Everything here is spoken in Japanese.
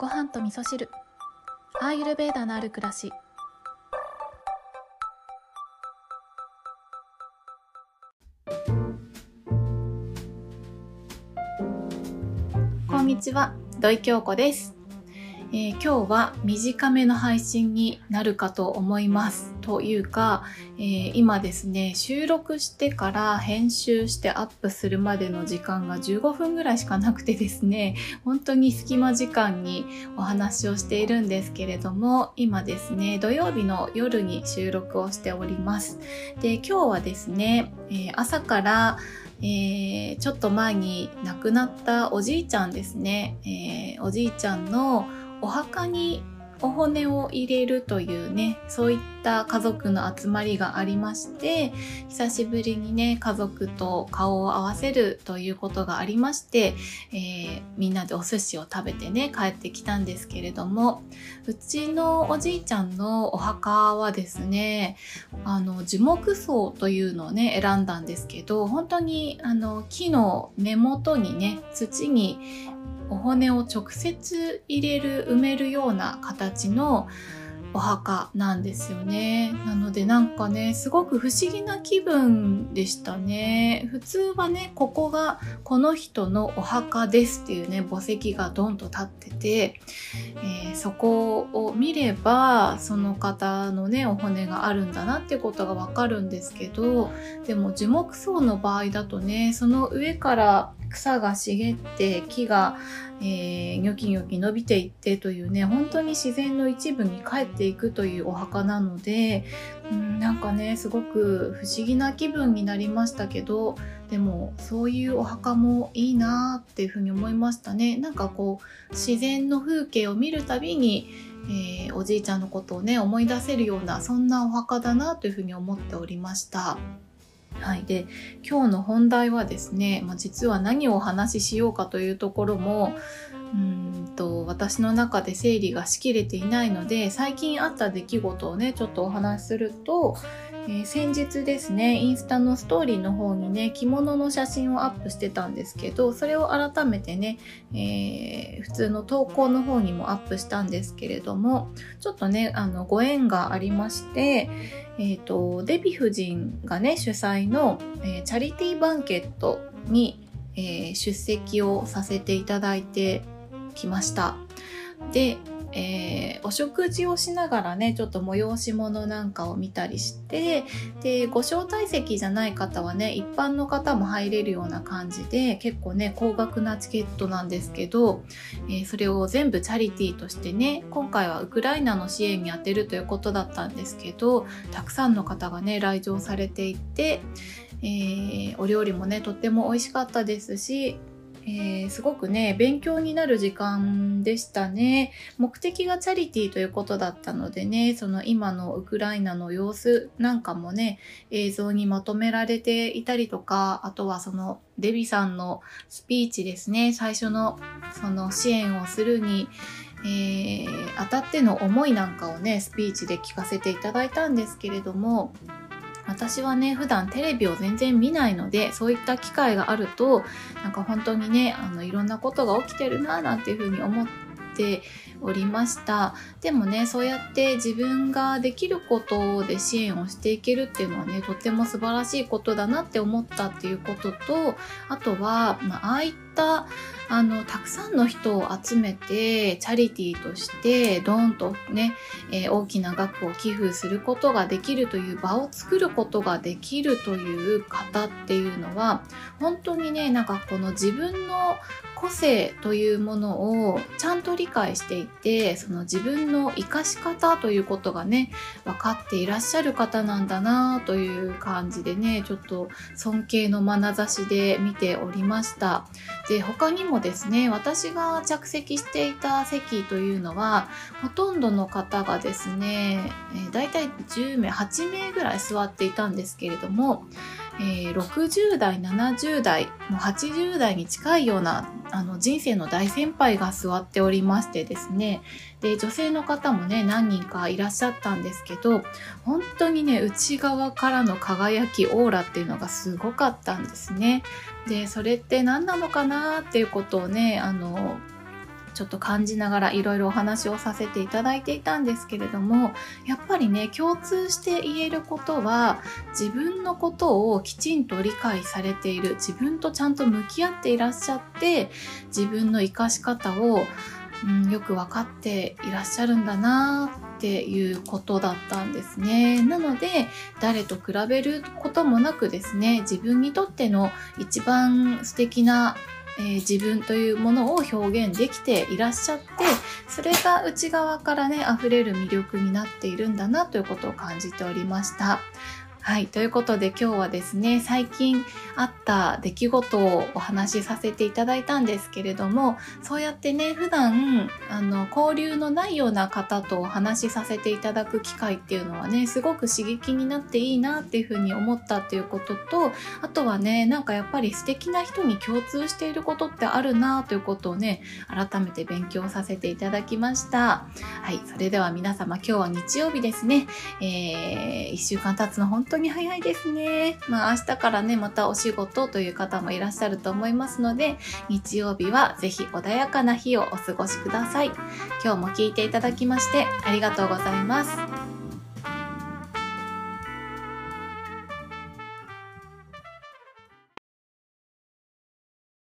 ご飯と味噌汁。アーユルベーダのある暮らし。こんにちは。土井京子です。えー、今日は短めの配信になるかと思います。というか、えー、今ですね、収録してから編集してアップするまでの時間が15分ぐらいしかなくてですね、本当に隙間時間にお話をしているんですけれども、今ですね、土曜日の夜に収録をしております。で、今日はですね、えー、朝からえー、ちょっと前に亡くなったおじいちゃんですね、えー、おじいちゃんのお墓にお骨を入れるというね、そういった家族の集まりがありまして、久しぶりにね、家族と顔を合わせるということがありまして、えー、みんなでお寿司を食べてね、帰ってきたんですけれども、うちのおじいちゃんのお墓はですね、あの、樹木葬というのをね、選んだんですけど、本当にあの、木の根元にね、土にお骨を直接入れる埋めるような形のお墓なんですよね。なのでなんかね、すごく不思議な気分でしたね。普通はね、ここがこの人のお墓ですっていうね、墓石がドンと立ってて、えー、そこを見れば、その方のね、お骨があるんだなっていうことがわかるんですけど、でも樹木葬の場合だとね、その上から草が茂って木が、えー、ニョキニョキ伸びていってというね本当に自然の一部に帰っていくというお墓なので、うん、なんかねすごく不思議な気分になりましたけどでもそういうお墓もいいなっていうふうに思いましたねなんかこう自然の風景を見るたびにえー、おじいちゃんのことをね思い出せるようなそんなお墓だなというふうに思っておりました。はい、で今日の本題はですね、まあ、実は何をお話ししようかというところもうんと私の中で整理がしきれていないので最近あった出来事をねちょっとお話しすると、えー、先日ですねインスタのストーリーの方にね着物の写真をアップしてたんですけどそれを改めてね、えー、普通の投稿の方にもアップしたんですけれどもちょっとねあのご縁がありまして、えーと、デヴィ夫人がね主催の、えー、チャリティーバンケットに、え出席をさせていただいてきました。で、えー、お食事をしながらねちょっと催し物なんかを見たりしてでご招待席じゃない方はね一般の方も入れるような感じで結構ね高額なチケットなんですけど、えー、それを全部チャリティーとしてね今回はウクライナの支援に充てるということだったんですけどたくさんの方がね来場されていて、えー、お料理もねとっても美味しかったですしえー、すごくね、勉強になる時間でしたね。目的がチャリティーということだったのでね、その今のウクライナの様子なんかもね、映像にまとめられていたりとか、あとはそのデビさんのスピーチですね、最初のその支援をするに、えー、当たっての思いなんかをね、スピーチで聞かせていただいたんですけれども、私はね普段テレビを全然見ないのでそういった機会があるとなんか本当にねあのいろんなことが起きてるななんていうふうに思っておりました。でもねそうやって自分ができることで支援をしていけるっていうのはねとっても素晴らしいことだなって思ったっていうこととあとは、まあ、ああいったあのたくさんの人を集めてチャリティーとしてドーンとね、えー、大きな額を寄付することができるという場を作ることができるという方っていうのは本当にねなんかこの自分の個性というものをちゃんと理解していてその自分の生かし方ということがね分かっていらっしゃる方なんだなという感じでねちょっと尊敬の眼差しで見ておりました。で他にもですね私が着席していた席というのはほとんどの方がですね、えー、大体10名8名ぐらい座っていたんですけれどもえー、60代70代もう80代に近いようなあの人生の大先輩が座っておりましてですねで女性の方もね何人かいらっしゃったんですけど本当にね内側からの輝きオーラっていうのがすごかったんですね。でそれって何なのかなっていうことをねあのちょっと感じながらいろいろお話をさせていただいていたんですけれどもやっぱりね共通して言えることは自分のことをきちんと理解されている自分とちゃんと向き合っていらっしゃって自分の生かし方を、うん、よく分かっていらっしゃるんだなっていうことだったんですね。なので誰と比べることもなくですね自分にとっての一番素敵なえー、自分というものを表現できていらっしゃってそれが内側からね溢れる魅力になっているんだなということを感じておりました。はい。ということで今日はですね、最近あった出来事をお話しさせていただいたんですけれども、そうやってね、普段、あの、交流のないような方とお話しさせていただく機会っていうのはね、すごく刺激になっていいなっていうふうに思ったっていうことと、あとはね、なんかやっぱり素敵な人に共通していることってあるなということをね、改めて勉強させていただきました。はい。それでは皆様今日は日曜日ですね、えー、1週間経つの本当に早いですね。まあ明日からね、またお仕事という方もいらっしゃると思いますので、日曜日はぜひ穏やかな日をお過ごしください。今日も聞いていただきましてありがとうございます。